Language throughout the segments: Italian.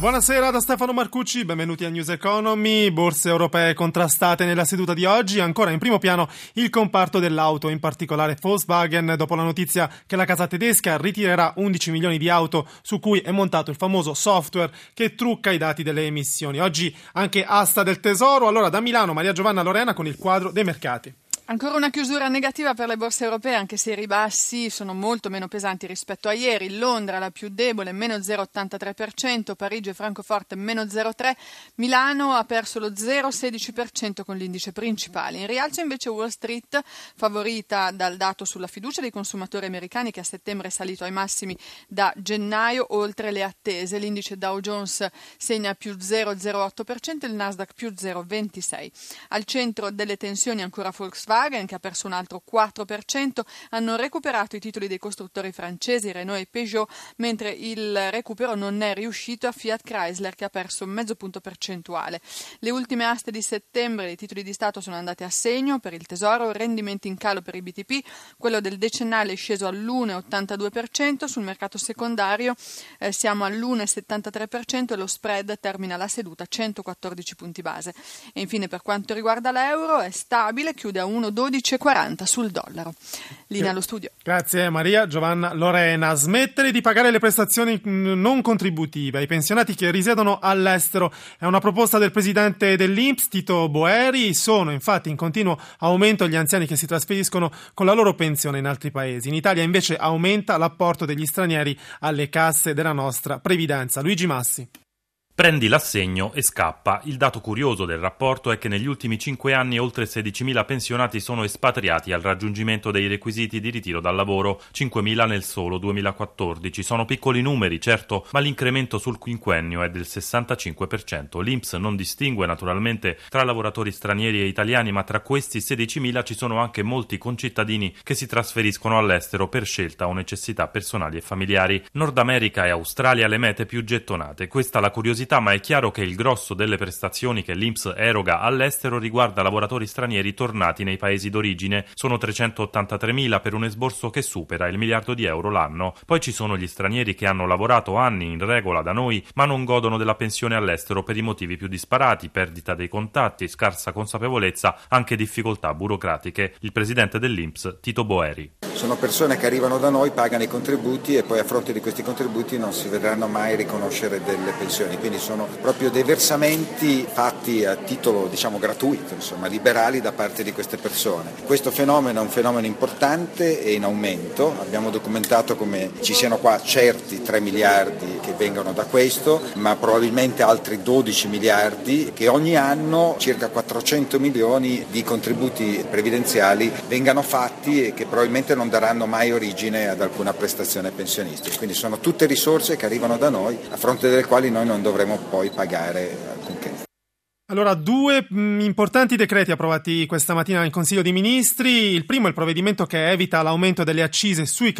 Buonasera da Stefano Marcucci, benvenuti a News Economy. Borse europee contrastate nella seduta di oggi, ancora in primo piano il comparto dell'auto, in particolare Volkswagen, dopo la notizia che la casa tedesca ritirerà 11 milioni di auto su cui è montato il famoso software che trucca i dati delle emissioni. Oggi anche asta del tesoro. Allora da Milano Maria Giovanna Lorena con il quadro dei mercati. Ancora una chiusura negativa per le borse europee, anche se i ribassi sono molto meno pesanti rispetto a ieri. Londra la più debole, meno 0,83%, Parigi e Francoforte meno 0,3%, Milano ha perso lo 0,16% con l'indice principale. In rialzo invece Wall Street, favorita dal dato sulla fiducia dei consumatori americani che a settembre è salito ai massimi da gennaio, oltre le attese. L'indice Dow Jones segna più 0,08%, il Nasdaq più 0,26%. Al centro delle tensioni ancora Volkswagen Volkswagen, che ha perso un altro 4%, hanno recuperato i titoli dei costruttori francesi Renault e Peugeot, mentre il recupero non è riuscito a Fiat Chrysler, che ha perso mezzo punto percentuale. Le ultime aste di settembre dei titoli di Stato sono andate a segno per il Tesoro, rendimenti in calo per i BTP, quello del decennale è sceso all'1,82%, sul mercato secondario eh, siamo all'1,73% e lo spread termina la seduta a 114 punti base. E infine per quanto riguarda l'euro è stabile, chiude a 1 1,1240 sul dollaro. Linea allo studio. Grazie Maria Giovanna Lorena. Smettere di pagare le prestazioni mm, non contributive ai pensionati che risiedono all'estero è una proposta del presidente dell'Inps, Tito Boeri. Sono infatti in continuo aumento gli anziani che si trasferiscono con la loro pensione in altri paesi. In Italia invece aumenta l'apporto degli stranieri alle casse della nostra previdenza. Luigi Massi. Prendi l'assegno e scappa. Il dato curioso del rapporto è che negli ultimi cinque anni oltre 16.000 pensionati sono espatriati al raggiungimento dei requisiti di ritiro dal lavoro, 5.000 nel solo 2014. Sono piccoli numeri, certo, ma l'incremento sul quinquennio è del 65%. L'Inps non distingue naturalmente tra lavoratori stranieri e italiani, ma tra questi 16.000 ci sono anche molti concittadini che si trasferiscono all'estero per scelta o necessità personali e familiari. Nord America e Australia le mete più gettonate. Questa la curiosità curiosità, ma è chiaro che il grosso delle prestazioni che l'Inps eroga all'estero riguarda lavoratori stranieri tornati nei paesi d'origine. Sono 383.000 per un esborso che supera il miliardo di euro l'anno. Poi ci sono gli stranieri che hanno lavorato anni in regola da noi, ma non godono della pensione all'estero per i motivi più disparati, perdita dei contatti, scarsa consapevolezza, anche difficoltà burocratiche. Il presidente dell'Inps, Tito Boeri. Sono persone che arrivano da noi, pagano i contributi e poi a fronte di questi contributi non si vedranno mai riconoscere delle pensioni. Quindi sono proprio dei versamenti fatti a titolo diciamo, gratuito, insomma, liberali da parte di queste persone. Questo fenomeno è un fenomeno importante e in aumento, abbiamo documentato come ci siano qua certi 3 miliardi che vengono da questo, ma probabilmente altri 12 miliardi che ogni anno circa 400 milioni di contributi previdenziali vengano fatti e che probabilmente non daranno mai origine ad alcuna prestazione pensionistica. Quindi sono tutte risorse che arrivano da noi a fronte delle quali noi non dovremo poi pagare. Allora, due mh, importanti decreti approvati questa mattina nel Consiglio dei Ministri. Il primo è il provvedimento che evita l'aumento delle accise sui,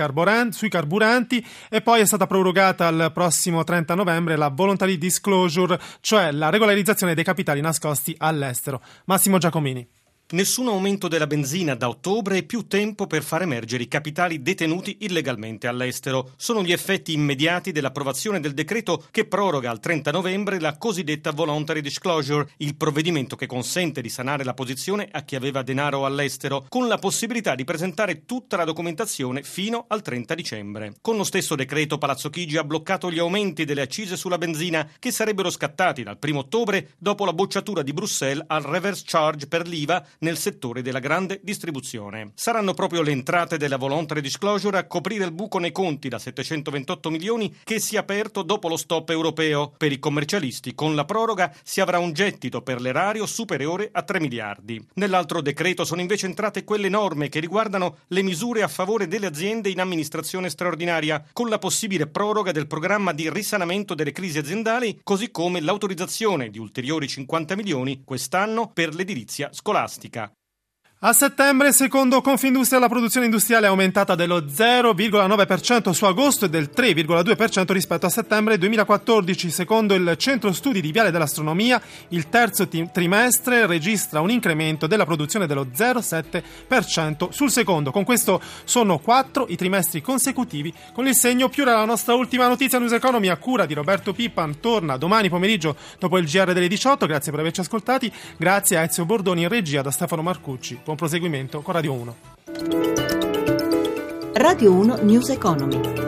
sui, carburanti e poi è stata prorogata al prossimo 30 novembre la voluntary disclosure, cioè la regolarizzazione dei capitali nascosti all'estero. Massimo Giacomini. Nessun aumento della benzina da ottobre e più tempo per far emergere i capitali detenuti illegalmente all'estero. Sono gli effetti immediati dell'approvazione del decreto che proroga al 30 novembre la cosiddetta voluntary disclosure, il provvedimento che consente di sanare la posizione a chi aveva denaro all'estero, con la possibilità di presentare tutta la documentazione fino al 30 dicembre. Con lo stesso decreto Palazzo Chigi ha bloccato gli aumenti delle accise sulla benzina che sarebbero scattati dal 1 ottobre dopo la bocciatura di Bruxelles al reverse charge per l'IVA nel settore della grande distribuzione. Saranno proprio le entrate della voluntary disclosure a coprire il buco nei conti da 728 milioni che si è aperto dopo lo stop europeo. Per i commercialisti, con la proroga si avrà un gettito per l'erario superiore a 3 miliardi. Nell'altro decreto sono invece entrate quelle norme che riguardano le misure a favore delle aziende in amministrazione straordinaria, con la possibile proroga del programma di risanamento delle crisi aziendali, così come l'autorizzazione di ulteriori 50 milioni quest'anno per l'edilizia scolastica. política A settembre, secondo Confindustria, la produzione industriale è aumentata dello 0,9% su agosto e del 3,2% rispetto a settembre 2014. Secondo il Centro Studi di Viale dell'Astronomia, il terzo trimestre registra un incremento della produzione dello 0,7% sul secondo. Con questo sono quattro i trimestri consecutivi con il segno più. La nostra ultima notizia News Economy a cura di Roberto Pippan torna domani pomeriggio dopo il GR delle 18. Grazie per averci ascoltati. Grazie a Ezio Bordoni in regia da Stefano Marcucci. Buon proseguimento con Radio 1. Radio 1 News Economy.